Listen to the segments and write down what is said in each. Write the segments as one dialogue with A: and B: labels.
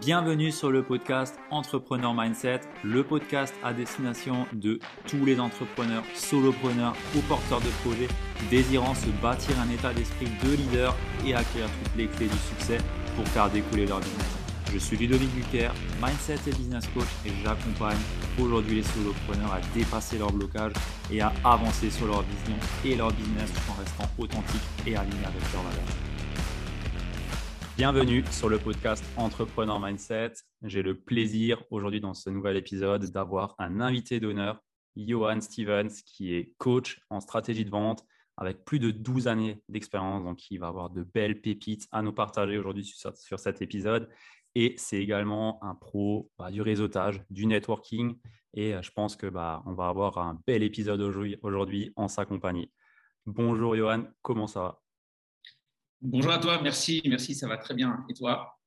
A: Bienvenue sur le podcast Entrepreneur Mindset, le podcast à destination de tous les entrepreneurs, solopreneurs ou porteurs de projets désirant se bâtir un état d'esprit de leader et acquérir toutes les clés du succès pour faire découler leur business. Je suis Ludovic Buquer, Mindset et Business Coach et j'accompagne aujourd'hui les solopreneurs à dépasser leurs blocages et à avancer sur leur vision et leur business en restant authentiques et alignés avec leurs valeurs. Bienvenue sur le podcast Entrepreneur Mindset. J'ai le plaisir aujourd'hui dans ce nouvel épisode d'avoir un invité d'honneur, Johan Stevens, qui est coach en stratégie de vente avec plus de 12 années d'expérience. Donc, il va avoir de belles pépites à nous partager aujourd'hui sur, cet épisode. Et c'est également un pro bah, du réseautage, du networking. Et euh, je pense que bah, on va avoir un bel épisode aujourd'hui en sa compagnie. Bonjour Johan, comment ça va?
B: Bonjour à toi, merci, merci, ça va très bien. Et toi?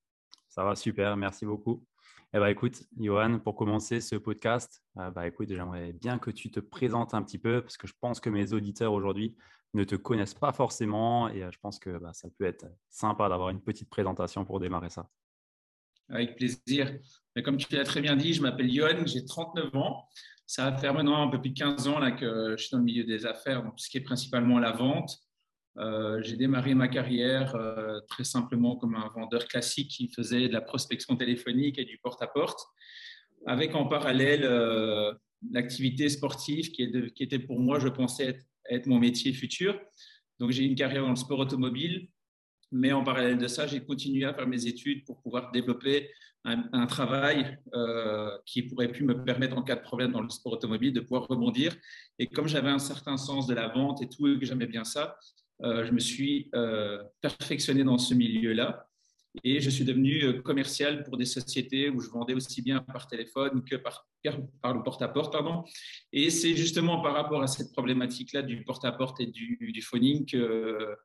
A: Ça va super, merci beaucoup. Eh ben, écoute, Johan, pour commencer ce podcast, euh, bah, écoute, j'aimerais bien que tu te présentes un petit peu parce que je pense que mes auditeurs aujourd'hui ne te connaissent pas forcément et euh, je pense que bah, ça peut être sympa d'avoir une petite présentation pour démarrer ça.
B: Avec plaisir. Mais comme tu l'as très bien dit, je m'appelle Johan, j'ai 39 ans. Ça va faire maintenant un peu plus de 15 ans là, que je suis dans le milieu des affaires, donc ce qui est principalement la vente. Euh, j'ai démarré ma carrière euh, très simplement comme un vendeur classique qui faisait de la prospection téléphonique et du porte-à-porte, avec en parallèle euh, l'activité sportive qui, était pour moi, je pensais, être, mon métier futur. Donc j'ai une carrière dans le sport automobile mais en parallèle de ça, j'ai continué à faire mes études pour pouvoir développer un, travail qui pourrait pu me permettre, en cas de problème dans le sport automobile, de pouvoir rebondir. Et comme j'avais un certain sens de la vente et tout, et que j'aimais bien ça, je me suis euh, perfectionné dans ce milieu-là. Et je suis devenu commercial pour des sociétés où je vendais aussi bien par téléphone que par, le porte-à-porte. Pardon. Et c'est justement par rapport à cette problématique-là du porte-à-porte et du, phoning que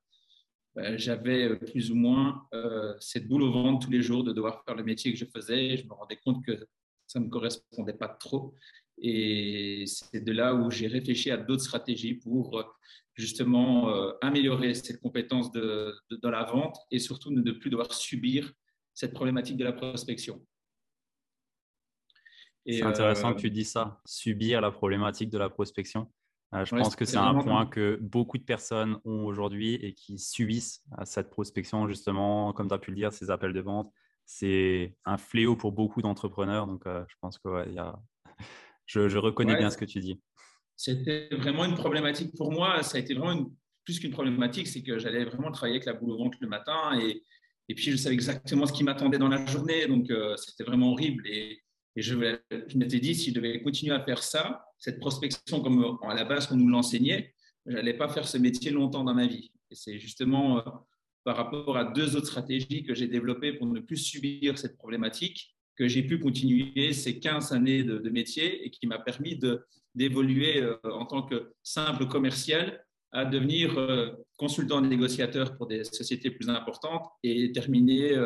B: ben, j'avais euh, plus ou moins euh, cette boule au ventre tous les jours de devoir faire le métier que je faisais. je me rendais compte que ça ne me correspondait pas trop. Et c'est de là où j'ai réfléchi à d'autres stratégies pour euh, justement améliorer cette compétence de, dans la vente et surtout ne plus devoir subir cette problématique de la prospection.
A: C'est intéressant que tu dis ça, subir la problématique de la prospection. Euh, je pense que c'est un point que beaucoup de personnes ont aujourd'hui et qui subissent euh, cette prospection, justement, comme tu as pu le dire, ces appels de vente. C'est un fléau pour beaucoup d'entrepreneurs. Donc, euh, je pense que y a... je, reconnais bien ce que tu dis.
B: C'était vraiment une problématique pour moi. Ça a été vraiment plus qu'une problématique, c'est que j'allais vraiment travailler avec la boule au ventre le matin et, et puis je savais exactement ce qui m'attendait dans la journée. Donc, c'était vraiment horrible. Et, et je, m'étais dit, si je devais continuer à faire ça, cette prospection comme à la base qu'on nous l'enseignait, je n'allais pas faire ce métier longtemps dans ma vie. Et c'est justement euh, par rapport à deux autres stratégies que j'ai développées pour ne plus subir cette problématique que j'ai pu continuer ces 15 années de, métier et qui m'a permis d'évoluer euh, en tant que simple commercial à devenir euh, consultant négociateur pour des sociétés plus importantes et terminer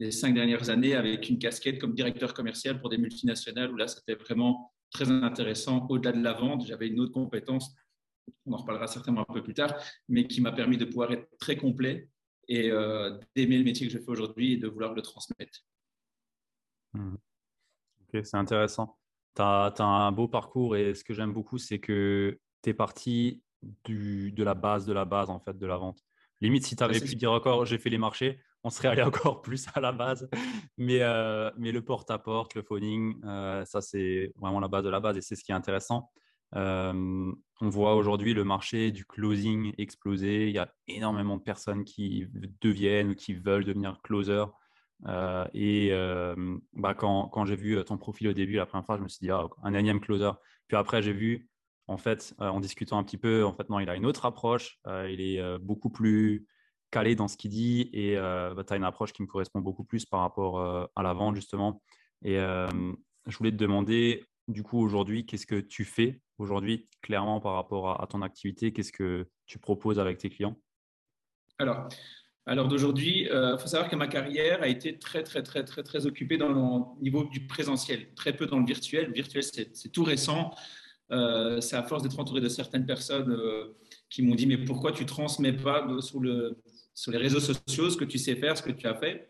B: les cinq dernières années avec une casquette comme directeur commercial pour des multinationales où là, c'était vraiment très intéressant. Au-delà de la vente, j'avais une autre compétence, on en reparlera certainement un peu plus tard, mais qui m'a permis de pouvoir être très complet et euh, d'aimer le métier que je fais aujourd'hui et de vouloir le transmettre.
A: Mmh. Ok, c'est intéressant. Tu as, un beau parcours et ce que j'aime beaucoup, c'est que tu es parti du, de la base de la base en fait de la vente. Limite, si tu avais pu dire encore j'ai fait les marchés, on serait allé encore plus à la base. Mais, euh, mais le porte-à-porte, le phoning, euh, ça, c'est vraiment la base de la base et c'est ce qui est intéressant. Euh, on voit aujourd'hui le marché du closing exploser. Il y a énormément de personnes qui deviennent ou qui veulent devenir closer. Et bah, quand, j'ai vu ton profil au début, la première fois, je me suis dit, ah, un énième closer. Puis après, j'ai vu, en fait, en discutant un petit peu, en fait, non, il a une autre approche. il est beaucoup plus calé dans ce qu'il dit et euh, bah, tu as une approche qui me correspond beaucoup plus par rapport euh, à la vente justement. Et euh, je voulais te demander, du coup, aujourd'hui, qu'est-ce que tu fais aujourd'hui clairement par rapport à, ton activité? Qu'est-ce que tu proposes avec tes clients?
B: Alors, alors d'aujourd'hui, il faut savoir que ma carrière a été très, très, très, très, très occupée dans le niveau du présentiel, très peu dans le virtuel. Le virtuel, c'est tout récent. c'est à force d'être entouré de certaines personnes qui m'ont dit, mais pourquoi tu transmets pas sur le, sur les réseaux sociaux ce que tu sais faire, ce que tu as fait?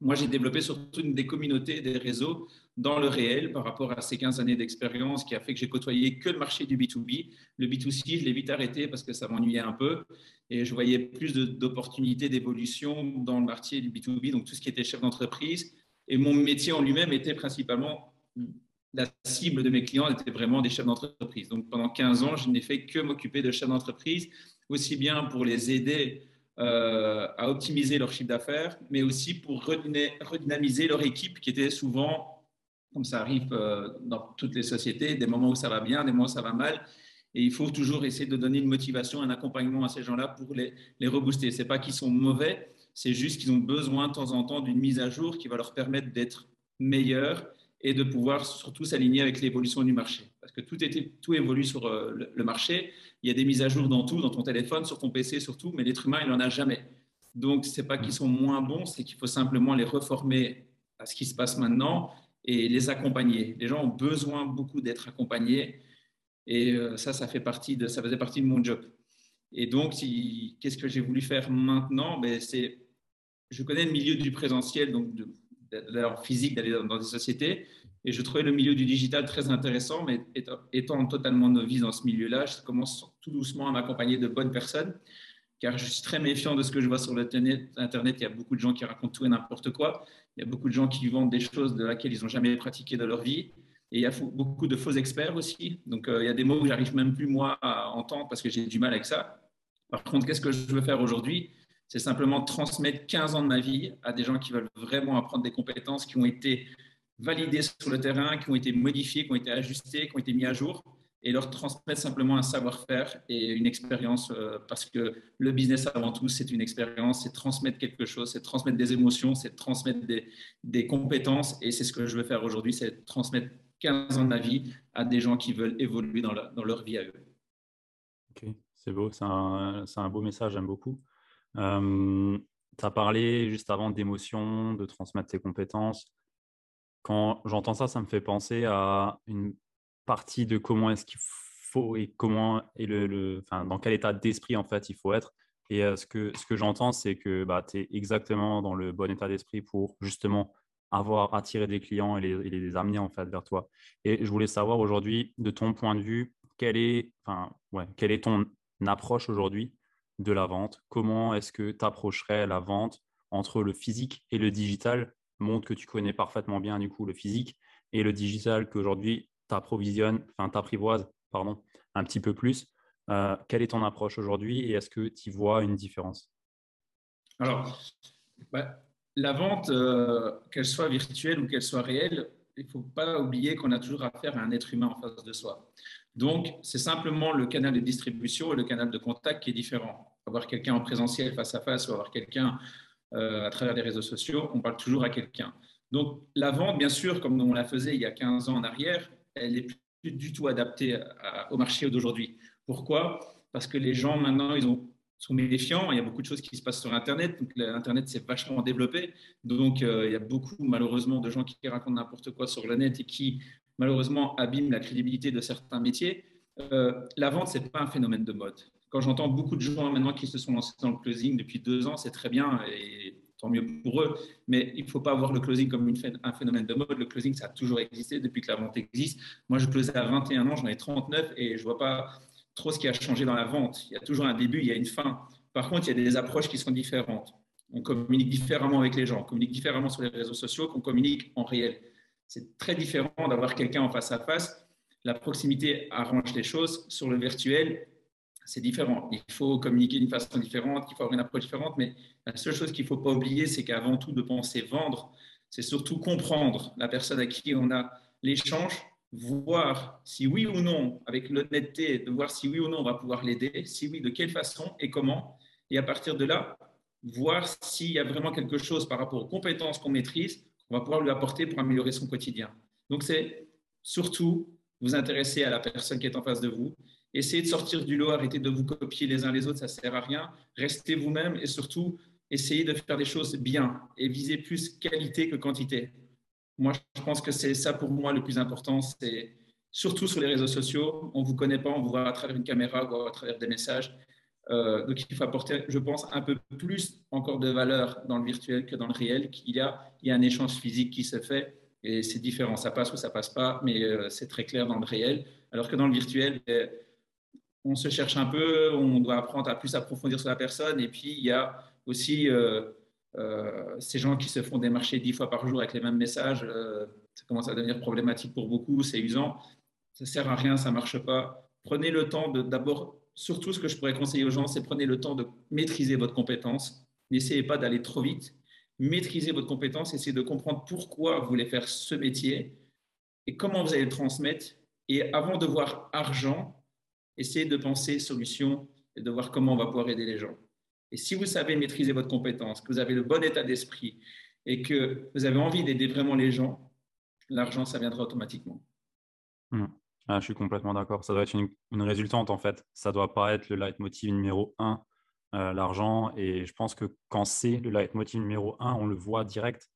B: moi, j'ai développé surtout des communautés, des réseaux dans le réel par rapport à ces 15 années d'expérience qui a fait que j'ai côtoyé que le marché du B2B. Le B2C, je l'ai vite arrêté parce que ça m'ennuyait un peu et je voyais plus d'opportunités d'évolution dans le marché du B2B, donc tout ce qui était chef d'entreprise. Et mon métier en lui-même était principalement la cible de mes clients était vraiment des chefs d'entreprise. Donc pendant 15 ans, je n'ai fait que m'occuper de chefs d'entreprise, aussi bien pour les aider euh, à optimiser leur chiffre d'affaires, mais aussi pour redynamiser leur équipe qui était souvent, comme ça arrive euh, dans toutes les sociétés, des moments où ça va bien, des moments où ça va mal. Et il faut toujours essayer de donner une motivation, un accompagnement à ces gens-là pour les, les rebooster. Ce n'est pas qu'ils sont mauvais, c'est juste qu'ils ont besoin de temps en temps d'une mise à jour qui va leur permettre d'être meilleurs et de pouvoir surtout s'aligner avec l'évolution du marché. Parce que tout, était, tout évolue sur euh, le marché il y a des mises à jour dans tout, dans ton téléphone, sur ton PC surtout, mais l'être humain, il n'en a jamais. Donc, ce n'est pas qu'ils sont moins bons, c'est qu'il faut simplement les reformer à ce qui se passe maintenant et les accompagner. Les gens ont besoin beaucoup d'être accompagnés et euh, ça, ça, fait partie de, ça faisait partie de mon job. Et donc, qu'est-ce que j'ai voulu faire maintenant? Ben, c'est, Je connais le milieu du présentiel, donc de, de, physique, d'aller dans des sociétés. Et je trouvais le milieu du digital très intéressant, mais étant totalement novice dans ce milieu-là, je commence tout doucement à m'accompagner de bonnes personnes, car je suis très méfiant de ce que je vois sur l'Internet. Internet, il y a beaucoup de gens qui racontent tout et n'importe quoi. Il y a beaucoup de gens qui vendent des choses de laquelle ils n'ont jamais pratiqué dans leur vie. Et il y a beaucoup de faux experts aussi. Donc, euh, il y a des mots que j'arrive même plus, moi, à entendre parce que j'ai du mal avec ça. Par contre, qu'est-ce que je veux faire aujourd'hui? C'est simplement transmettre 15 ans de ma vie à des gens qui veulent vraiment apprendre des compétences qui ont été validés sur le terrain, qui ont été modifiés, qui ont été ajustés, qui ont été mis à jour, et leur transmettre simplement un savoir-faire et une expérience, euh, parce que le business avant tout, c'est une expérience, c'est transmettre quelque chose, c'est transmettre des émotions, c'est transmettre des, compétences, et c'est ce que je veux faire aujourd'hui, c'est transmettre 15 ans de ma vie à des gens qui veulent évoluer dans, leur vie à eux.
A: Ok, c'est beau, c'est un, un, beau message, j'aime beaucoup. Euh, tu as parlé juste avant d'émotions, de transmettre tes compétences quand j'entends ça, ça me fait penser à une partie de comment est-ce qu'il faut et comment et le, enfin, dans quel état d'esprit en fait il faut être. Et euh, ce que, ce que j'entends, c'est que bah, tu es exactement dans le bon état d'esprit pour justement avoir attiré des clients et les, les, amener en fait vers toi. Et je voulais savoir aujourd'hui, de ton point de vue, quelle est, enfin, ouais, quelle est ton approche aujourd'hui de la vente? Comment est-ce que tu approcherais la vente entre le physique et le digital? Montre que tu connais parfaitement bien du coup le physique et le digital qu'aujourd'hui t'approvisionnes, enfin t'apprivoises, pardon, un petit peu plus. Euh, quelle est ton approche aujourd'hui et est-ce que tu vois une différence?
B: Alors, bah, la vente, euh, qu'elle soit virtuelle ou qu'elle soit réelle, il ne faut pas oublier qu'on a toujours affaire à un être humain en face de soi. Donc, c'est simplement le canal de distribution et le canal de contact qui est différent. Avoir quelqu'un en présentiel face à face ou avoir quelqu'un euh, à travers les réseaux sociaux, on parle toujours à quelqu'un. Donc la vente, bien sûr, comme on la faisait il y a 15 ans en arrière, elle n'est plus du tout adaptée au marché d'aujourd'hui. Pourquoi? Parce que les gens maintenant, ils ont, sont méfiants. Il y a beaucoup de choses qui se passent sur Internet. Donc Internet s'est vachement développé. Donc euh, il y a beaucoup, malheureusement, de gens qui racontent n'importe quoi sur le net et qui, malheureusement, abîment la crédibilité de certains métiers. Euh, la vente, ce n'est pas un phénomène de mode quand j'entends beaucoup de gens maintenant qui se sont lancés dans le closing depuis deux ans, c'est très bien tant mieux pour eux. Mais il ne faut pas voir le closing comme un phénomène de mode. Le closing, ça a toujours existé depuis que la vente existe. Moi, je closais à 21 ans, j'en ai 39 et je ne vois pas trop ce qui a changé dans la vente. Il y a toujours un début, il y a une fin. Par contre, il y a des approches qui sont différentes. On communique différemment avec les gens, on communique différemment sur les réseaux sociaux qu'on communique en réel. C'est très différent d'avoir quelqu'un en face à face. La proximité arrange les choses. Sur le virtuel, c'est différent. Il faut communiquer d'une façon différente, il faut avoir une approche différente, mais la seule chose qu'il ne faut pas oublier, c'est qu'avant tout de penser vendre, c'est surtout comprendre la personne à qui on a l'échange, voir si oui ou non, avec l'honnêteté, de voir si oui ou non on va pouvoir l'aider, si oui, de quelle façon et comment, et à partir de là, voir s'il y a vraiment quelque chose par rapport aux compétences qu'on maîtrise, qu'on va pouvoir lui apporter pour améliorer son quotidien. Donc c'est surtout vous intéresser à la personne qui est en face de vous Essayez de sortir du lot, arrêtez de vous copier les uns les autres, ça ne sert à rien. Restez vous-même et surtout, essayez de faire des choses bien et visez plus qualité que quantité. Moi, je pense que c'est ça pour moi le plus important. C'est surtout sur les réseaux sociaux, on ne vous connaît pas, on vous voit à travers une caméra ou à travers des messages. Euh, donc, il faut apporter, je pense, un peu plus encore de valeur dans le virtuel que dans le réel. Il y a, un échange physique qui se fait et c'est différent. Ça passe ou ça passe pas, mais euh, c'est très clair dans le réel. Alors que dans le virtuel, ben, on se cherche un peu, on doit apprendre à plus approfondir sur la personne. Et puis, il y a aussi euh, ces gens qui se font démarcher dix fois par jour avec les mêmes messages. ça commence à devenir problématique pour beaucoup, c'est usant. Ça sert à rien, ça marche pas. Prenez le temps de d'abord surtout, ce que je pourrais conseiller aux gens, c'est prenez le temps de maîtriser votre compétence. N'essayez pas d'aller trop vite. Maîtrisez votre compétence, essayez de comprendre pourquoi vous voulez faire ce métier et comment vous allez le transmettre. Et avant de voir argent, essayez de penser solution et de voir comment on va pouvoir aider les gens. Et si vous savez maîtriser votre compétence, que vous avez le bon état d'esprit et que vous avez envie d'aider vraiment les gens, l'argent, ça viendra automatiquement.
A: Mmh. Ah, je suis complètement d'accord. Ça doit être une, résultante en fait. Ça doit pas être le leitmotiv numéro un, euh, l'argent. Et je pense que quand c'est le leitmotiv numéro un, on le voit direct.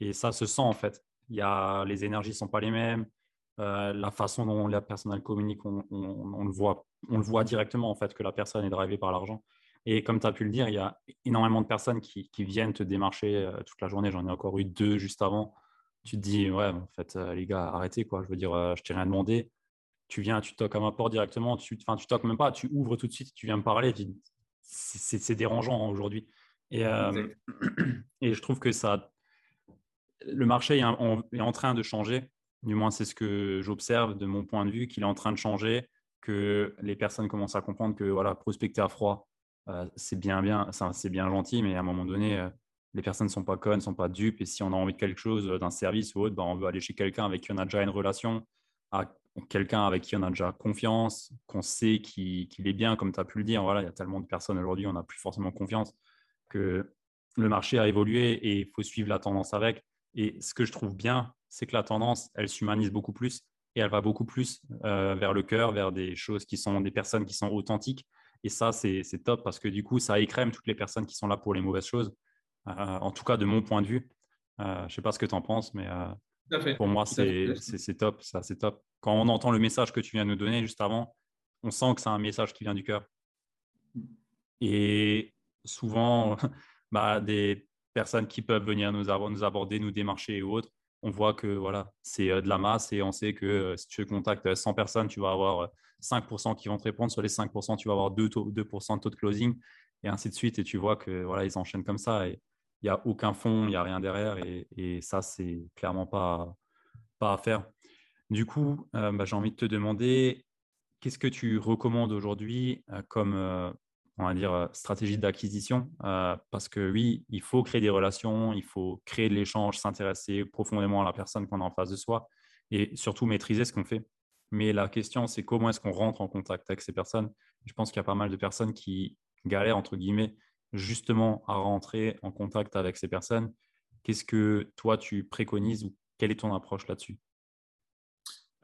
A: Et ça se sent en fait. Il y a, les énergies ne sont pas les mêmes. Euh, la façon dont la personne communique, on, le voit, on le voit directement en fait que la personne est drivée par l'argent. Et comme tu as pu le dire, il y a énormément de personnes qui, viennent te démarcher euh, toute la journée. J'en ai encore eu deux juste avant. Tu te dis, ouais, en fait, les gars, arrêtez quoi. Je veux dire, je t'ai rien demandé tu viens, tu toques à ma porte directement, tu, enfin, tu toques même pas, tu ouvres tout de suite, tu viens me parler, c'est dérangeant aujourd'hui. Et, euh, et je trouve que ça, le marché est en, train de changer, du moins c'est ce que j'observe de mon point de vue, qu'il est en train de changer, que les personnes commencent à comprendre que voilà, prospecter à froid, euh, c'est bien, bien, c'est bien gentil, mais à un moment donné, euh, les personnes ne sont pas connes, ne sont pas dupes, et si on a envie de quelque chose, d'un service ou autre, ben, on veut aller chez quelqu'un avec qui on a déjà une relation, à quelqu'un avec qui on a déjà confiance, qu'on sait qu'il est bien, comme tu as pu le dire. Voilà, il y a tellement de personnes aujourd'hui, on n'a plus forcément confiance que le marché a évolué et il faut suivre la tendance avec. Et ce que je trouve bien, c'est que la tendance, elle s'humanise beaucoup plus et elle va beaucoup plus euh, vers le cœur, vers des choses qui sont des personnes qui sont authentiques. Et ça, c'est top parce que du coup, ça écrème toutes les personnes qui sont là pour les mauvaises choses. Euh, en tout cas, de mon point de vue. Euh, je ne sais pas ce que tu en penses, mais pour moi, c'est top. C'est top quand on entend le message que tu viens de nous donner juste avant, on sent que c'est un message qui vient du cœur. Et souvent, bah, des personnes qui peuvent venir nous, aborder, nous démarcher et autres, on voit que voilà, c'est euh, de la masse et on sait que euh, si tu contactes 100 personnes, tu vas avoir 5% euh, qui vont te répondre. Sur les 5%, tu vas avoir 2%, de taux de closing et ainsi de suite. Et tu vois que voilà, ils enchaînent comme ça et il n'y a aucun fond, il n'y a rien derrière. Et, ça, c'est clairement pas, pas à faire. Du coup, euh, bah, j'ai envie de te demander, qu'est-ce que tu recommandes aujourd'hui euh, comme euh, on va dire, stratégie d'acquisition Parce que oui, il faut créer des relations, il faut créer de l'échange, s'intéresser profondément à la personne qu'on a en face de soi et surtout maîtriser ce qu'on fait. Mais la question, c'est comment est-ce qu'on rentre en contact avec ces personnes? Je pense qu'il y a pas mal de personnes qui galèrent, entre guillemets, justement à rentrer en contact avec ces personnes. Qu'est-ce que toi, tu préconises ou quelle est ton approche là-dessus?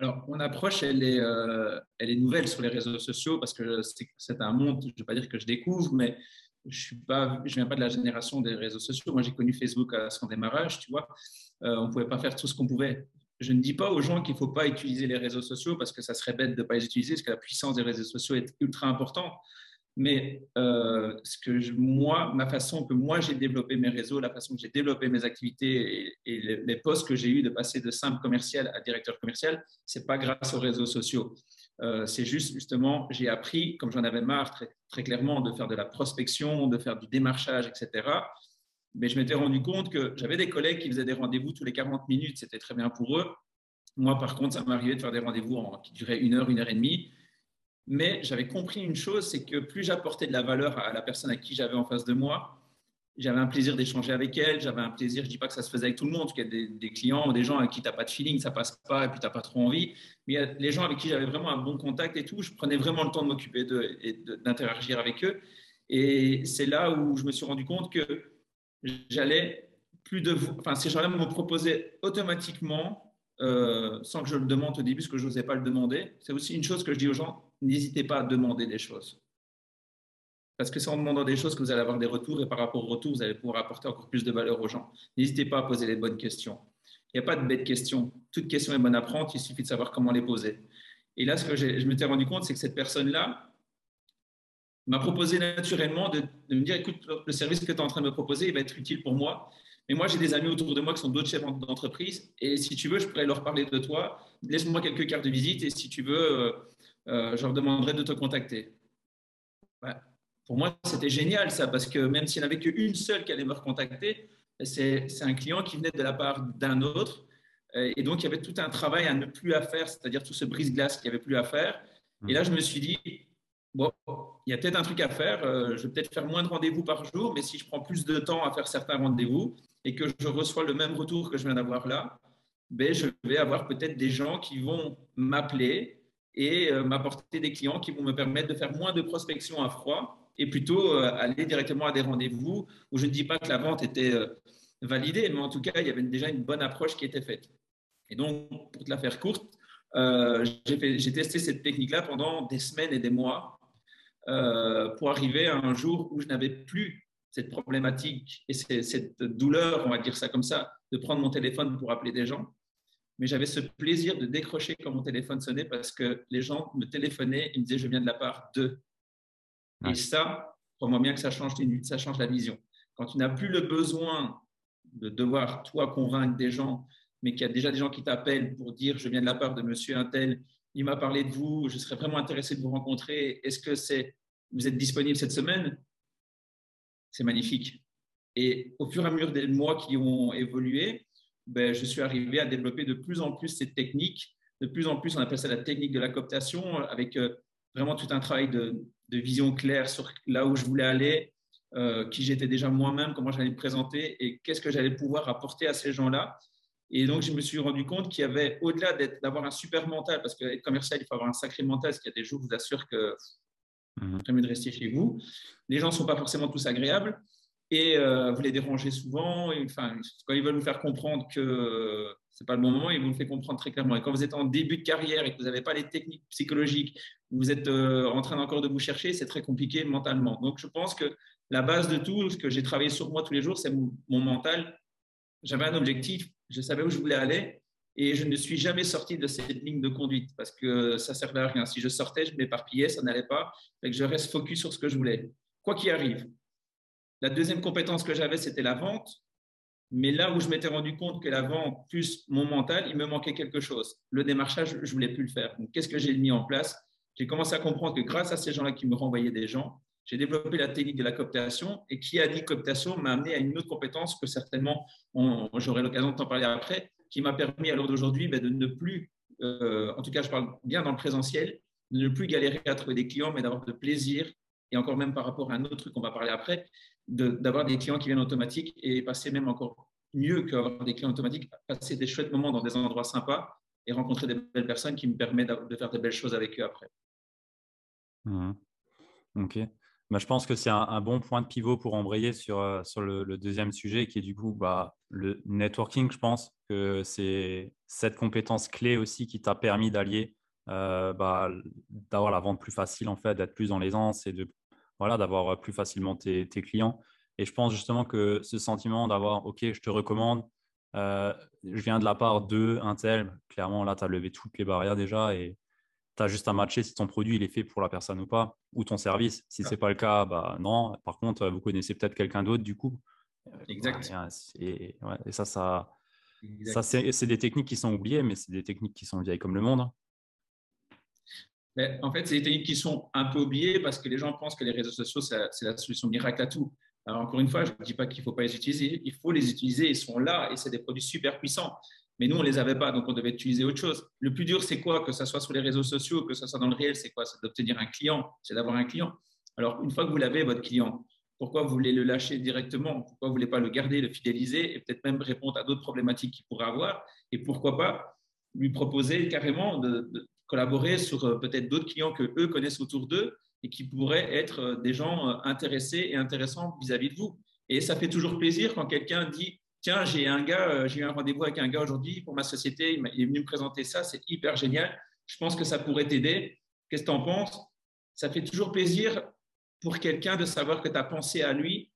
B: Alors, mon approche, elle est, euh, elle est nouvelle sur les réseaux sociaux parce que c'est un monde, je ne vais pas dire que je découvre, mais je ne viens pas de la génération des réseaux sociaux. Moi, j'ai connu Facebook à son démarrage, tu vois. Euh, on ne pouvait pas faire tout ce qu'on pouvait. Je ne dis pas aux gens qu'il ne faut pas utiliser les réseaux sociaux parce que ça serait bête de ne pas les utiliser, parce que la puissance des réseaux sociaux est ultra importante. Mais euh, ce que moi, ma façon que moi j'ai développé mes réseaux, la façon que j'ai développé mes activités et, les, postes que j'ai eu de passer de simple commercial à directeur commercial, c'est pas grâce aux réseaux sociaux. Euh, c'est juste justement, j'ai appris, comme j'en avais marre très, très, clairement, de faire de la prospection, de faire du démarchage, etc. Mais je m'étais rendu compte que j'avais des collègues qui faisaient des rendez-vous tous les 40 minutes, c'était très bien pour eux. Moi, par contre, ça m'arrivait de faire des rendez-vous qui duraient une heure, une heure et demie. Mais j'avais compris une chose, c'est que plus j'apportais de la valeur à la personne à qui j'avais en face de moi, j'avais un plaisir d'échanger avec elle, j'avais un plaisir, je ne dis pas que ça se faisait avec tout le monde, en tout cas des, des clients, des gens avec qui tu n'as pas de feeling, ça passe pas et puis tu n'as pas trop envie. Mais il y a les gens avec qui j'avais vraiment un bon contact et tout, je prenais vraiment le temps de m'occuper et d'interagir avec eux. Et c'est là où je me suis rendu compte que j'allais plus de enfin ces gens-là me proposaient automatiquement, euh, sans que je le demande au début, parce que je n'osais pas le demander. C'est aussi une chose que je dis aux gens, n'hésitez pas à demander des choses. Parce que c'est en demandant des choses que vous allez avoir des retours et par rapport aux retours, vous allez pouvoir apporter encore plus de valeur aux gens. N'hésitez pas à poser les bonnes questions. Il n'y a pas de bêtes questions. Toute question est bonne à prendre, il suffit de savoir comment les poser. Et là, ce que je m'étais rendu compte, c'est que cette personne-là, m'a proposé naturellement de, me dire, écoute, le service que tu es en train de me proposer, il va être utile pour moi. Mais moi, j'ai des amis autour de moi qui sont d'autres chefs d'entreprise. Et si tu veux, je pourrais leur parler de toi. Laisse-moi quelques cartes de visite. Et si tu veux, euh, euh, je leur demanderai de te contacter. Pour moi, c'était génial ça, parce que même s'il n'y en avait qu'une seule qui allait me recontacter, c'est un client qui venait de la part d'un autre. Et donc, il y avait tout un travail à ne plus à faire, c'est-à-dire tout ce brise-glace qu'il n'y avait plus à faire. Et là, je me suis dit, bon, il y a peut-être un truc à faire. Euh, je vais peut-être faire moins de rendez-vous par jour, mais si je prends plus de temps à faire certains rendez-vous et que je reçois le même retour que je viens d'avoir là, ben, je vais avoir peut-être des gens qui vont m'appeler et euh, m'apporter des clients qui vont me permettre de faire moins de prospection à froid et plutôt euh, aller directement à des rendez-vous où je ne dis pas que la vente était validée, mais en tout cas, il y avait déjà une bonne approche qui était faite. Et donc, pour te la faire courte, j'ai testé cette technique-là pendant des semaines et des mois euh, pour arriver à un jour où je n'avais plus cette problématique et cette douleur, on va dire ça comme ça, de prendre mon téléphone pour appeler des gens. Mais j'avais ce plaisir de décrocher quand mon téléphone sonnait parce que les gens me téléphonaient et me disaient je viens de la part d'eux. Et ça, crois-moi bien que ça change, ça change la vision. Quand tu n'as plus le besoin de devoir, toi, convaincre des gens, mais qu'il y a déjà des gens qui t'appellent pour dire je viens de la part de monsieur un tel il m'a parlé de vous, je serais vraiment intéressé de vous rencontrer. Est-ce que c'est, vous êtes disponible cette semaine? C'est magnifique. Et au fur et à mesure des mois qui ont évolué, ben, je suis arrivé à développer de plus en plus cette technique. De plus en plus, on appelle ça la technique de la cooptation, avec euh, vraiment tout un travail de, vision claire sur là où je voulais aller, euh, qui j'étais déjà moi-même, comment j'allais me présenter et qu'est-ce que j'allais pouvoir apporter à ces gens-là et donc, je me suis rendu compte qu'il y avait, au-delà d'avoir un super mental, parce qu'être commercial, il faut avoir un sacré mental, parce qu'il y a des jours, je vous assure que mmh. c'est mieux de rester chez vous. Les gens ne sont pas forcément tous agréables et euh, vous les dérangez souvent. enfin, quand ils veulent vous faire comprendre que ce n'est pas le bon moment, ils vous le font comprendre très clairement. Et quand vous êtes en début de carrière et que vous n'avez pas les techniques psychologiques, vous êtes euh, en train encore de vous chercher, c'est très compliqué mentalement. Donc, je pense que la base de tout, ce que j'ai travaillé sur moi tous les jours, c'est mon mental. J'avais un objectif, je savais où je voulais aller et je ne suis jamais sorti de cette ligne de conduite parce que ça ne servait à rien. Si je sortais, je m'éparpillais, ça n'allait pas. que je reste focus sur ce que je voulais. Quoi qu'il arrive. La deuxième compétence que j'avais, c'était la vente. Mais là où je m'étais rendu compte que la vente plus mon mental, il me manquait quelque chose. Le démarchage, je ne voulais plus le faire. Donc, qu'est-ce que j'ai mis en place? J'ai commencé à comprendre que grâce à ces gens-là qui me renvoyaient des gens, j'ai développé la technique de la cooptation et qui a dit cooptation m'a amené à une autre compétence que certainement j'aurai l'occasion de t'en parler après, qui m'a permis à l'heure d'aujourd'hui ben, de ne plus, euh, en tout cas je parle bien dans le présentiel, de ne plus galérer à trouver des clients, mais d'avoir de plaisir et encore même par rapport à un autre truc qu'on va parler après, d'avoir des clients qui viennent automatiques et passer même encore mieux qu'avoir des clients automatiques, passer des chouettes moments dans des endroits sympas et rencontrer des belles personnes qui me permettent de faire des belles choses avec eux après.
A: Mmh. Ok. Bah, je pense que c'est un, bon point de pivot pour embrayer sur, euh, sur le, deuxième sujet qui est du coup bah, le networking. Je pense que c'est cette compétence clé aussi qui t'a permis d'allier, euh, bah, d'avoir la vente plus facile en fait, d'être plus dans l'aisance et de voilà, d'avoir plus facilement tes, clients. Et je pense justement que ce sentiment d'avoir, OK, je te recommande, euh, je viens de la part de un tel, clairement là, tu as levé toutes les barrières déjà et tu as juste à matcher si ton produit il est fait pour la personne ou pas, ou ton service. Si ce n'est pas le cas, bah non. Par contre, vous connaissez peut-être quelqu'un d'autre du coup.
B: Exact.
A: et, ça, ça, ça c'est des techniques qui sont oubliées, mais c'est des techniques qui sont vieilles comme le monde. Hein.
B: Mais en fait, c'est des techniques qui sont un peu oubliées parce que les gens pensent que les réseaux sociaux, c'est la solution miracle à tout. Alors, encore une fois, je ne dis pas qu'il ne faut pas les utiliser. Il faut les utiliser. Ils sont là et c'est des produits super puissants. Mais nous, on ne les avait pas, donc on devait utiliser autre chose. Le plus dur, c'est quoi? Que ce soit sur les réseaux sociaux, que ce soit dans le réel, c'est quoi? C'est d'obtenir un client, c'est d'avoir un client. Alors, une fois que vous l'avez, votre client, pourquoi vous voulez le lâcher directement? Pourquoi vous ne voulez pas le garder, le fidéliser et peut-être même répondre à d'autres problématiques qu'il pourrait avoir? Et pourquoi pas lui proposer carrément de, collaborer sur euh, peut-être d'autres clients que eux connaissent autour d'eux et qui pourraient être euh, des gens euh, intéressés et intéressants vis à -vis de vous? Et ça fait toujours plaisir quand quelqu'un dit tiens, j'ai un gars, euh, j'ai eu un rendez-vous avec un gars aujourd'hui pour ma société, il est venu me présenter ça, c'est hyper génial. Je pense que ça pourrait t'aider. Qu'est-ce que tu en penses? Ça fait toujours plaisir pour quelqu'un de savoir que tu as pensé à lui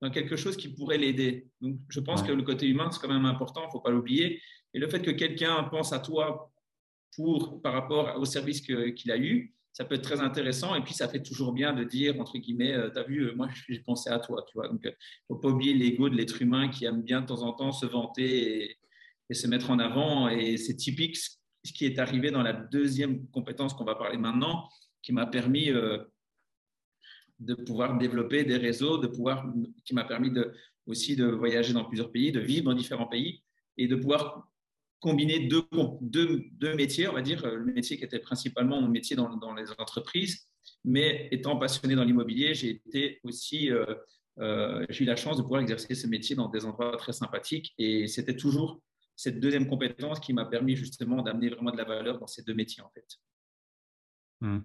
B: dans quelque chose qui pourrait l'aider. Donc, je pense que le côté humain, c'est quand même important, il ne faut pas l'oublier. Et le fait que quelqu'un pense à toi pour, par rapport au service qu'il a eu, ça peut être très intéressant. Et puis, ça fait toujours bien de dire, entre guillemets, tu as vu, moi, j'ai pensé à toi. Tu vois Donc, il ne faut pas oublier l'ego de l'être humain qui aime bien de temps en temps se vanter et, se mettre en avant. Et c'est typique ce qui est arrivé dans la deuxième compétence qu'on va parler maintenant, qui m'a permis de pouvoir développer des réseaux, de pouvoir, qui m'a permis aussi de voyager dans plusieurs pays, de vivre dans différents pays et de pouvoir combiner deux, deux, deux, métiers, on va dire, le métier qui était principalement mon métier dans, dans les entreprises, mais étant passionné dans l'immobilier, j'ai été aussi, euh, euh, j'ai eu la chance de pouvoir exercer ce métier dans des endroits très sympathiques et c'était toujours cette deuxième compétence qui m'a permis justement d'amener vraiment de la valeur dans ces deux métiers en fait.
A: Mmh.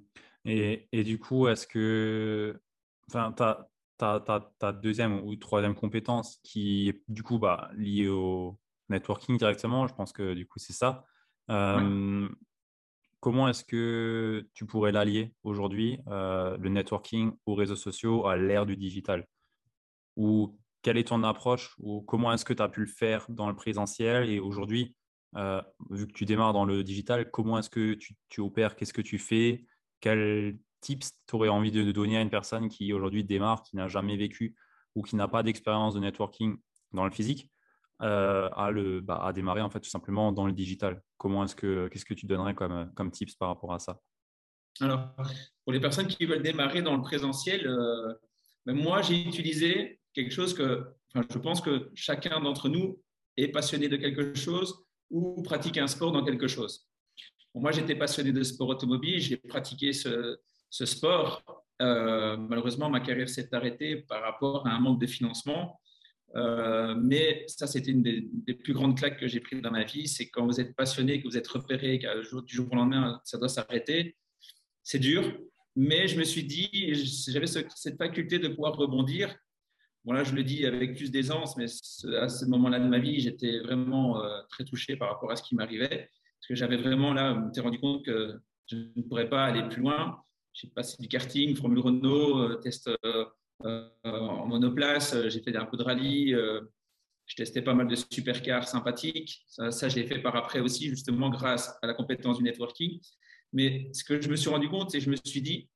A: Et, et, du coup, est-ce que enfin, ta, ta, ta, deuxième ou troisième compétence qui est du coup bah, liée au networking directement, je pense que du coup c'est ça. Euh, comment est-ce que tu pourrais l'allier aujourd'hui, euh, le networking aux réseaux sociaux, à l'ère du digital? Ou quelle est ton approche ou comment est-ce que tu as pu le faire dans le présentiel? Et aujourd'hui, euh, vu que tu démarres dans le digital, comment est-ce que tu, tu opères? Qu'est-ce que tu fais? Quels tips tu aurais envie de, donner à une personne qui aujourd'hui démarre, qui n'a jamais vécu ou qui n'a pas d'expérience de networking dans le physique? Euh, bah, à démarrer en fait tout simplement dans le digital Comment est-ce que qu'est-ce que tu donnerais comme, comme tips par rapport à ça?
B: Alors, pour les personnes qui veulent démarrer dans le présentiel, euh, ben moi j'ai utilisé quelque chose que je pense que chacun d'entre nous est passionné de quelque chose ou pratique un sport dans quelque chose. moi, j'étais passionné de sport automobile, j'ai pratiqué ce, sport. Euh, malheureusement, ma carrière s'est arrêtée par rapport à un manque de financement. Euh, mais ça, c'était une des, plus grandes claques que j'ai prises dans ma vie. C'est quand vous êtes passionné, que vous êtes repéré, que du jour au lendemain, ça doit s'arrêter. C'est dur. Mais je me suis dit, j'avais cette faculté de pouvoir rebondir. Bon, là, je le dis avec plus d'aisance, mais à ce moment-là de ma vie, j'étais vraiment euh, très touché par rapport à ce qui m'arrivait. Parce que j'avais vraiment, là, me suis rendu compte que je ne pourrais pas aller plus loin. J'ai passé du karting, Formule Renault, euh, test en monoplace, j'ai fait un peu de rallye, je testais pas mal de supercars sympathiques. Ça, ça j'ai fait par après aussi, justement, grâce à la compétence du networking. Mais ce que je me suis rendu compte, c'est que je me suis dit,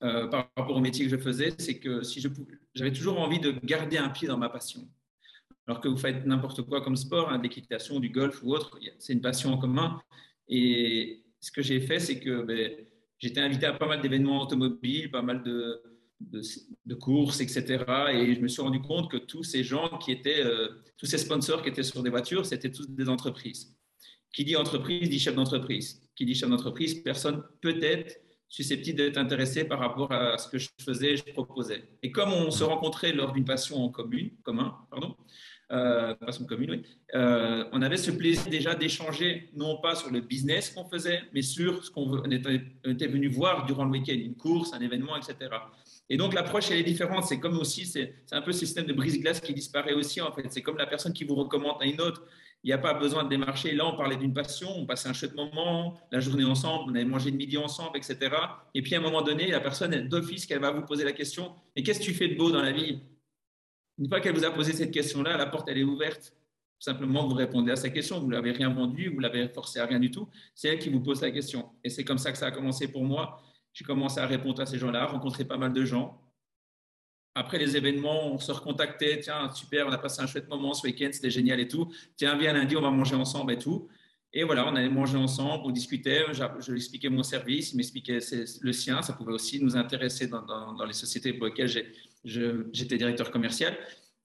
B: par rapport au métier que je faisais, c'est que si je j'avais toujours envie de garder un pied dans ma passion. Alors que vous faites n'importe quoi comme sport, hein, l'équitation, du golf ou autre, c'est une passion en commun. Et ce que j'ai fait, c'est que ben, j'étais invité à pas mal d'événements automobiles, pas mal de, de, courses, etc. Et je me suis rendu compte que tous ces gens qui étaient, euh, tous ces sponsors qui étaient sur des voitures, c'était tous des entreprises. Qui dit entreprise dit chef d'entreprise. Qui dit chef d'entreprise, personne peut-être susceptible d'être intéressé par rapport à ce que je faisais, je proposais. Et comme on se rencontrait lors d'une passion en commune, commun, pardon, euh, façon commune, oui. Euh, on avait ce plaisir déjà d'échanger, non pas sur le business qu'on faisait, mais sur ce qu'on était, venu voir durant le week-end, une course, un événement, etc. Et donc l'approche, elle est différente. C'est comme aussi, c'est un peu ce système de brise-glace qui disparaît aussi, en fait. C'est comme la personne qui vous recommande à une autre. Il n'y a pas besoin de démarcher. Là, on parlait d'une passion, on passait un chouette moment, la journée ensemble, on avait mangé le midi ensemble, etc. Et puis à un moment donné, la personne d'office, qu'elle va vous poser la question, mais qu'est-ce que tu fais de beau dans la vie? Une fois qu'elle vous a posé cette question-là, la porte, elle est ouverte. Simplement, vous répondez à sa question. Vous l'avez rien vendu, vous l'avez forcé à rien du tout. C'est elle qui vous pose la question. Et c'est comme ça que ça a commencé pour moi. J'ai commencé à répondre à ces gens-là, rencontrer pas mal de gens. Après les événements, on se recontactait. Tiens, super, on a passé un chouette moment ce week-end, c'était génial et tout. Tiens, viens lundi, on va manger ensemble et tout. Et voilà, on allait manger ensemble, on discutait, je, lui expliquais mon service, il m'expliquait le sien. Ça pouvait aussi nous intéresser dans, les sociétés pour lesquelles j'étais directeur commercial.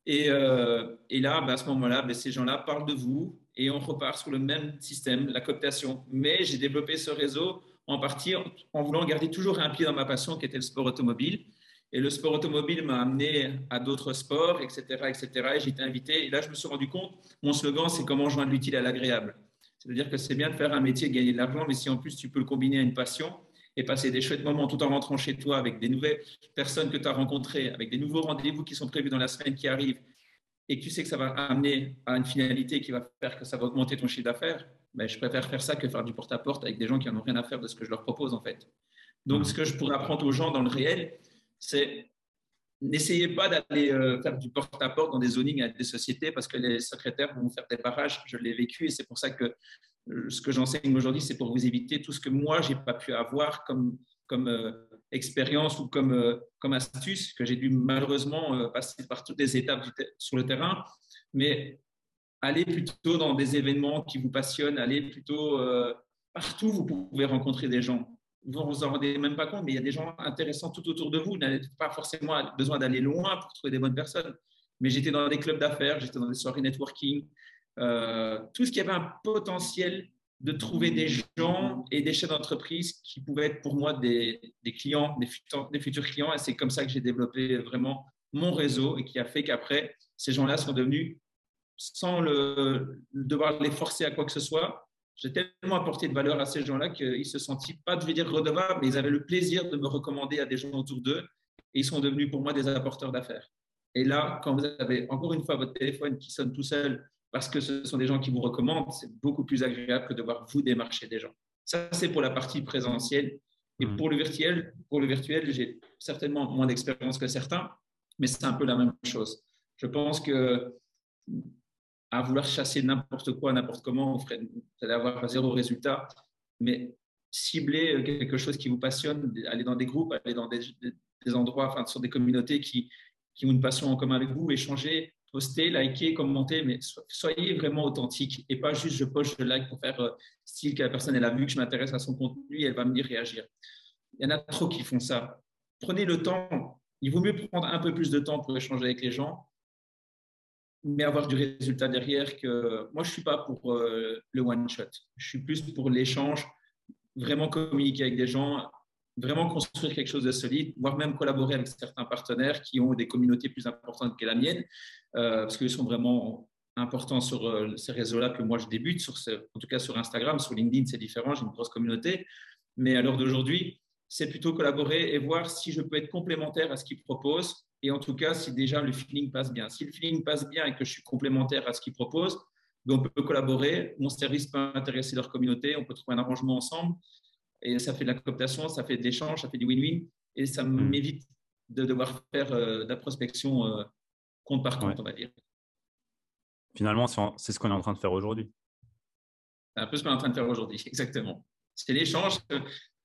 B: Et, euh, là, bah, à ce moment-là, bah, ces gens-là parlent de vous et on repart sur le même système, la cooptation. Mais j'ai développé ce réseau en partie en voulant garder toujours un pied dans ma passion qui était le sport automobile. Et le sport automobile m'a amené à d'autres sports, etc., etc. Et j'ai été invité. Et là, je me suis rendu compte, mon slogan, c'est comment joindre l'utile à l'agréable. C'est-à-dire que c'est bien de faire un métier, de gagner de l'argent, mais si en plus tu peux le combiner à une passion, et passer des chouettes moments tout en rentrant chez toi avec des nouvelles personnes que tu as rencontrées, avec des nouveaux rendez-vous qui sont prévus dans la semaine qui arrive, et que tu sais que ça va amener à une finalité qui va faire que ça va augmenter ton chiffre d'affaires, ben, je préfère faire ça que faire du porte-à-porte avec des gens qui n'en ont rien à faire de ce que je leur propose en fait. Donc, mmh. ce que je pourrais apprendre aux gens dans le réel, c'est n'essayez pas d'aller euh, faire du porte-à-porte dans des zonings avec des sociétés parce que les secrétaires vont faire des barrages. Je l'ai vécu et c'est pour ça que ce que j'enseigne aujourd'hui, c'est pour vous éviter tout ce que moi, j'ai pas pu avoir comme, comme expérience ou comme, comme astuce, que j'ai dû malheureusement passer par toutes les étapes sur le terrain. Mais allez plutôt dans des événements qui vous passionnent, allez plutôt partout, vous pouvez rencontrer des gens. Vous ne vous en rendez même pas compte, mais il y a des gens intéressants tout autour de vous. Vous n'avez pas forcément besoin d'aller loin pour trouver des bonnes personnes. Mais j'étais dans des clubs d'affaires, j'étais dans des soirées networking, euh, tout ce qui avait un potentiel de trouver des gens et des chefs d'entreprise qui pouvaient être pour moi des, clients, des futurs clients. Et c'est comme ça que j'ai développé vraiment mon réseau et qui a fait qu'après, ces gens-là sont devenus, sans le, devoir les forcer à quoi que ce soit, j'ai tellement apporté de valeur à ces gens-là qu'ils se sentaient pas, je vais dire, redevables, mais ils avaient le plaisir de me recommander à des gens autour d'eux et ils sont devenus pour moi des apporteurs d'affaires. Et là, quand vous avez encore une fois votre téléphone qui sonne tout seul parce que ce sont des gens qui vous recommandent, c'est beaucoup plus agréable que de voir vous démarcher des gens. Ça, c'est pour la partie présentielle. Et mmh. pour le virtuel, pour le virtuel, j'ai certainement moins d'expérience que certains, mais c'est un peu la même chose. Je pense que à vouloir chasser n'importe quoi, n'importe comment, vous allez avoir zéro résultat. Mais cibler quelque chose qui vous passionne, aller dans des groupes, aller dans des, endroits, enfin, sur des communautés qui, qui ont une passion en commun avec vous, échanger, poster, liker, commenter, mais soyez vraiment authentique et pas juste je poste, je like pour faire euh, style que la personne elle a vu que je m'intéresse à son contenu et elle va me dire réagir. Il y en a trop qui font ça. Prenez le temps. Il vaut mieux prendre un peu plus de temps pour échanger avec les gens mais avoir du résultat derrière que moi je suis pas pour euh, le one shot. Je suis plus pour l'échange vraiment communiquer avec des gens vraiment construire quelque chose de solide voire même collaborer avec certains partenaires qui ont des communautés plus importantes que la mienne euh, parce qu'ils sont vraiment importants sur euh, ces réseaux là que moi je débute sur en tout cas sur Instagram sur LinkedIn c'est différent j'ai une grosse communauté. Mais à l'heure d'aujourd'hui c'est plutôt collaborer et voir si je peux être complémentaire à ce qu'ils proposent et en tout cas, si déjà le feeling passe bien. Si le feeling passe bien et que je suis complémentaire à ce qu'ils proposent, ben, on peut collaborer. Mon service peut intéresser leur communauté. On peut trouver un arrangement ensemble. Et ça fait de la cooptation, ça fait de l'échange, ça fait du win-win. Et ça hmm. m'évite de devoir faire euh, de la prospection euh, compte par compte, on va dire.
A: Finalement, c'est ce qu'on est en train de faire aujourd'hui.
B: C'est un peu ce qu'on est en train de faire aujourd'hui, exactement. C'est l'échange.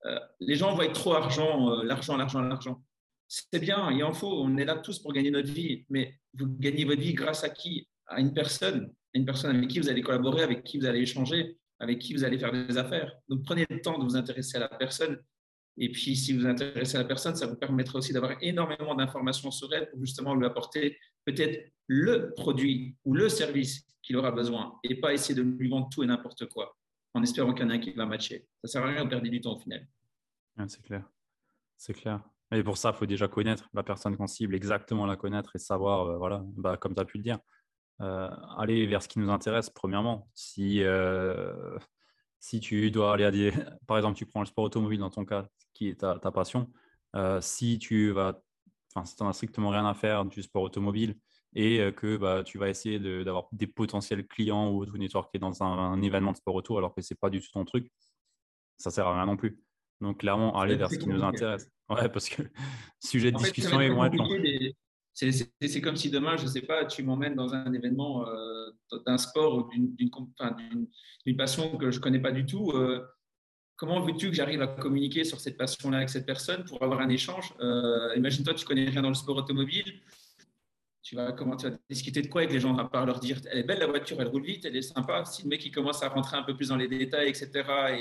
B: Euh, les gens voient trop argent, l'argent, l'argent, l'argent c'est bien, il en faut, on est là tous pour gagner notre vie, mais vous gagnez votre vie grâce à qui? À une personne, une personne avec qui vous allez collaborer, avec qui vous allez échanger, avec qui vous allez faire des affaires. Donc prenez le temps de vous intéresser à la personne. Et puis, si vous vous intéressez à la personne, ça vous permettra aussi d'avoir énormément d'informations sur elle pour justement lui apporter peut-être le produit ou le service qu'il aura besoin et pas essayer de lui vendre tout et n'importe quoi en espérant qu'il y en a un qui va matcher. Ça ne sert à rien de perdre du temps au final.
A: c'est clair. C'est clair. Et pour ça, il faut déjà connaître la personne qu'on cible, exactement la connaître et savoir, euh, voilà, bah, comme tu as pu le dire, euh, aller vers ce qui nous intéresse, premièrement. Si, euh, si tu dois aller à des. Par exemple, tu prends le sport automobile dans ton cas, qui est ta, passion. si tu vas. Enfin, si tu n'en as strictement rien à faire du sport automobile et que bah, tu vas essayer d'avoir des potentiels clients ou tout networker dans un, un, événement de sport auto alors que ce n'est pas du tout ton truc, ça ne sert à rien non plus. Donc, clairement, aller vers ce qui nous intéresse. Ouais, parce que sujet de discussion est moins
B: C'est comme si demain, je ne sais pas, tu m'emmènes dans un événement euh, d'un sport ou d'une passion que je ne connais pas du tout. Euh, comment veux-tu que j'arrive à communiquer sur cette passion-là avec cette personne pour avoir un échange? Euh, Imagine-toi, tu connais rien dans le sport automobile tu vas, comment, tu vas discuter de quoi avec les gens À part leur dire elle est belle la voiture, elle roule vite, elle est sympa. Si le mec il commence à rentrer un peu plus dans les détails, etc.,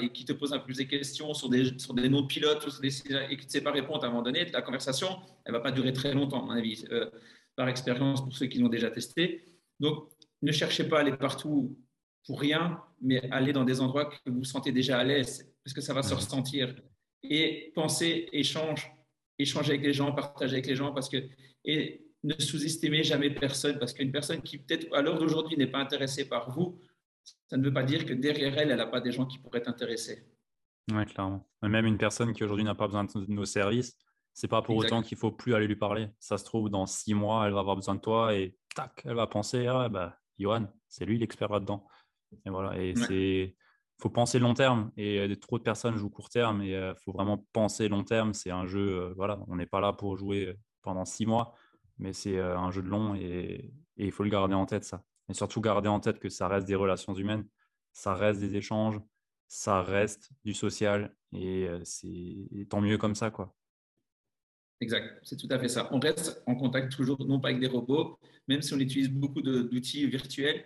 B: et qui te pose un peu plus de questions sur des, sur des noms de pilotes ou sur des, et qui ne sait pas répondre à un moment donné, la conversation, elle ne va pas durer très longtemps, à mon avis, euh, par expérience pour ceux qui l'ont déjà testé. Donc, ne cherchez pas à aller partout pour rien, mais allez dans des endroits que vous sentez déjà à l'aise, parce que ça va se ressentir. Et pensez, échange, échanger avec les gens, partager avec les gens, parce que. Et, ne sous-estimez jamais personne parce qu'une personne qui peut-être à l'heure d'aujourd'hui n'est pas intéressée par vous, ça ne veut pas dire que derrière elle, elle n'a pas des gens qui pourraient être intéressés.
A: Oui, clairement. Même une personne qui aujourd'hui n'a pas besoin de nos services, c'est pas pour autant qu'il faut plus aller lui parler. Ça se trouve, dans six mois, elle va avoir besoin de toi et tac, elle va penser, ah bah, Johan, c'est lui l'expert là-dedans. Et voilà, et c'est faut penser long terme et euh, trop de personnes jouent court terme et il euh, faut vraiment penser long terme. C'est un jeu, euh, voilà, on n'est pas là pour jouer pendant six mois mais c'est euh, un jeu de long et, il faut le garder en tête, ça. Et surtout garder en tête que ça reste des relations humaines. ça reste des échanges, ça reste du social et c'est tant mieux comme ça. quoi.
B: Exact, c'est tout à fait ça. On reste en contact toujours, non pas avec des robots, même si on utilise beaucoup d'outils virtuels,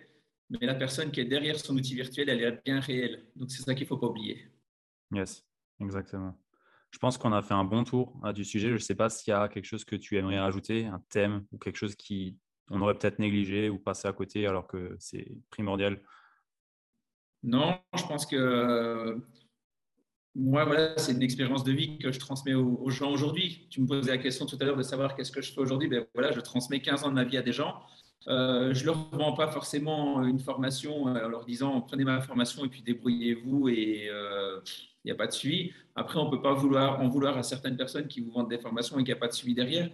B: mais la personne qui est derrière son outil virtuel, elle est bien réelle. Donc c'est ça qu'il ne faut pas oublier.
A: Yes, exactement. Je pense qu'on a fait un bon tour hein, du sujet. Je ne sais pas s'il y a quelque chose que tu aimerais rajouter, un thème ou quelque chose qui on aurait peut-être négligé ou passé à côté alors que c'est primordial.
B: Non, je pense que moi, voilà, c'est une expérience de vie que je transmets aux, gens aujourd'hui. Tu me posais la question tout à l'heure de savoir qu'est-ce que je fais aujourd'hui. Ben voilà, je transmets 15 ans de ma vie à des gens. Euh, je ne leur vends pas forcément une formation euh, en leur disant prenez ma formation et puis débrouillez-vous et euh, il n'y a pas de suivi. Après, on ne peut pas en vouloir à certaines personnes qui vous vendent des formations et qu'il n'y a pas de suivi derrière.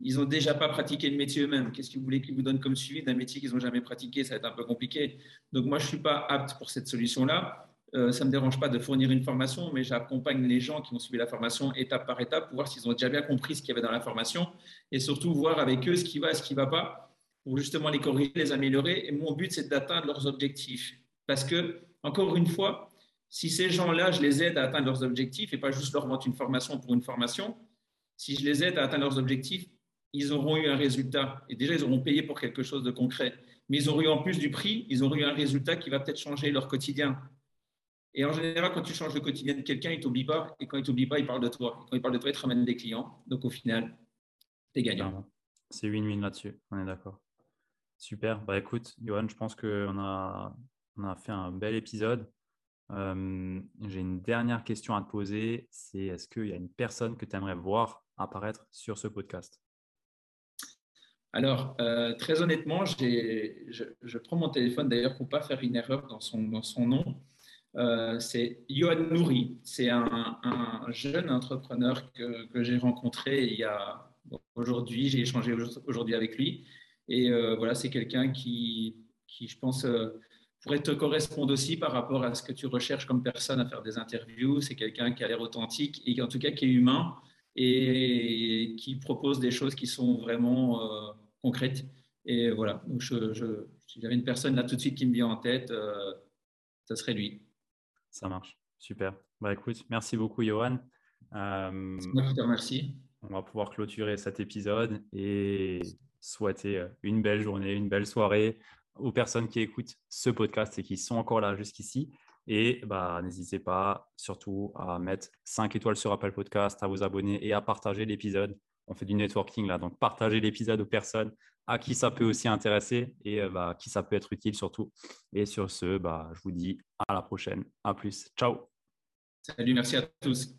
B: Ils n'ont déjà pas pratiqué le métier eux-mêmes. Qu'est-ce que vous voulez qu'ils vous donnent comme suivi d'un métier qu'ils n'ont jamais pratiqué? Ça va être un peu compliqué. Donc moi, je ne suis pas apte pour cette solution-là. Euh, ça ne me dérange pas de fournir une formation, mais j'accompagne les gens qui ont suivi la formation étape par étape pour voir s'ils ont déjà bien compris ce qu'il y avait dans la formation et surtout voir avec eux ce qui va et ce qui ne va pas pour justement les corriger, les améliorer. Et mon but, c'est d'atteindre leurs objectifs. Parce que, encore une fois, si ces gens-là, je les aide à atteindre leurs objectifs et pas juste leur vendre une formation pour une formation, si je les aide à atteindre leurs objectifs, ils auront eu un résultat. Et déjà, ils auront payé pour quelque chose de concret. Mais ils auront eu en plus du prix, ils auront eu un résultat qui va peut-être changer leur quotidien. Et en général, quand tu changes le quotidien de quelqu'un, il ne t'oublie pas. Et quand il ne t'oublie pas, il parle de toi. Et quand il parle de toi, il te ramène des clients. Donc au final, tu es gagnant.
A: C'est win-win là-dessus. On est d'accord. Super. Bah écoute, Johan, je pense qu'on a, on a fait un bel épisode. J'ai une dernière question à te poser. C'est est-ce qu'il y a une personne que tu aimerais voir apparaître sur ce podcast?
B: Alors, euh, très honnêtement, je, je, prends mon téléphone d'ailleurs pour ne pas faire une erreur dans son, dans son nom. Euh, c'est Yohan Nouri. C'est un, jeune entrepreneur que, que j'ai rencontré il y a aujourd'hui. J'ai échangé aujourd'hui avec lui. Et euh, voilà, c'est quelqu'un qui, qui, je pense, pourrait te correspondre aussi par rapport à ce que tu recherches comme personne à faire des interviews. C'est quelqu'un qui a l'air authentique et en tout cas, qui est humain et qui propose des choses qui sont vraiment concrètes. Et voilà, donc je, je, si j'avais une personne là tout de suite qui me vient en tête, ça serait lui.
A: Ça marche. Super. Bah, écoute, merci beaucoup, Johan.
B: Euh, je te remercie.
A: On va pouvoir clôturer cet épisode et souhaiter euh, une belle journée, une belle soirée aux personnes qui écoutent ce podcast et qui sont encore là jusqu'ici. Et bah, n'hésitez pas surtout à mettre 5 étoiles sur Apple Podcast, à vous abonner et à partager l'épisode. On fait du networking là, donc partagez l'épisode aux personnes à qui ça peut aussi intéresser et euh, bah, qui ça peut être utile surtout. Et sur ce, bah, je vous dis à la prochaine. À plus. Ciao.
B: Salut, merci à tous.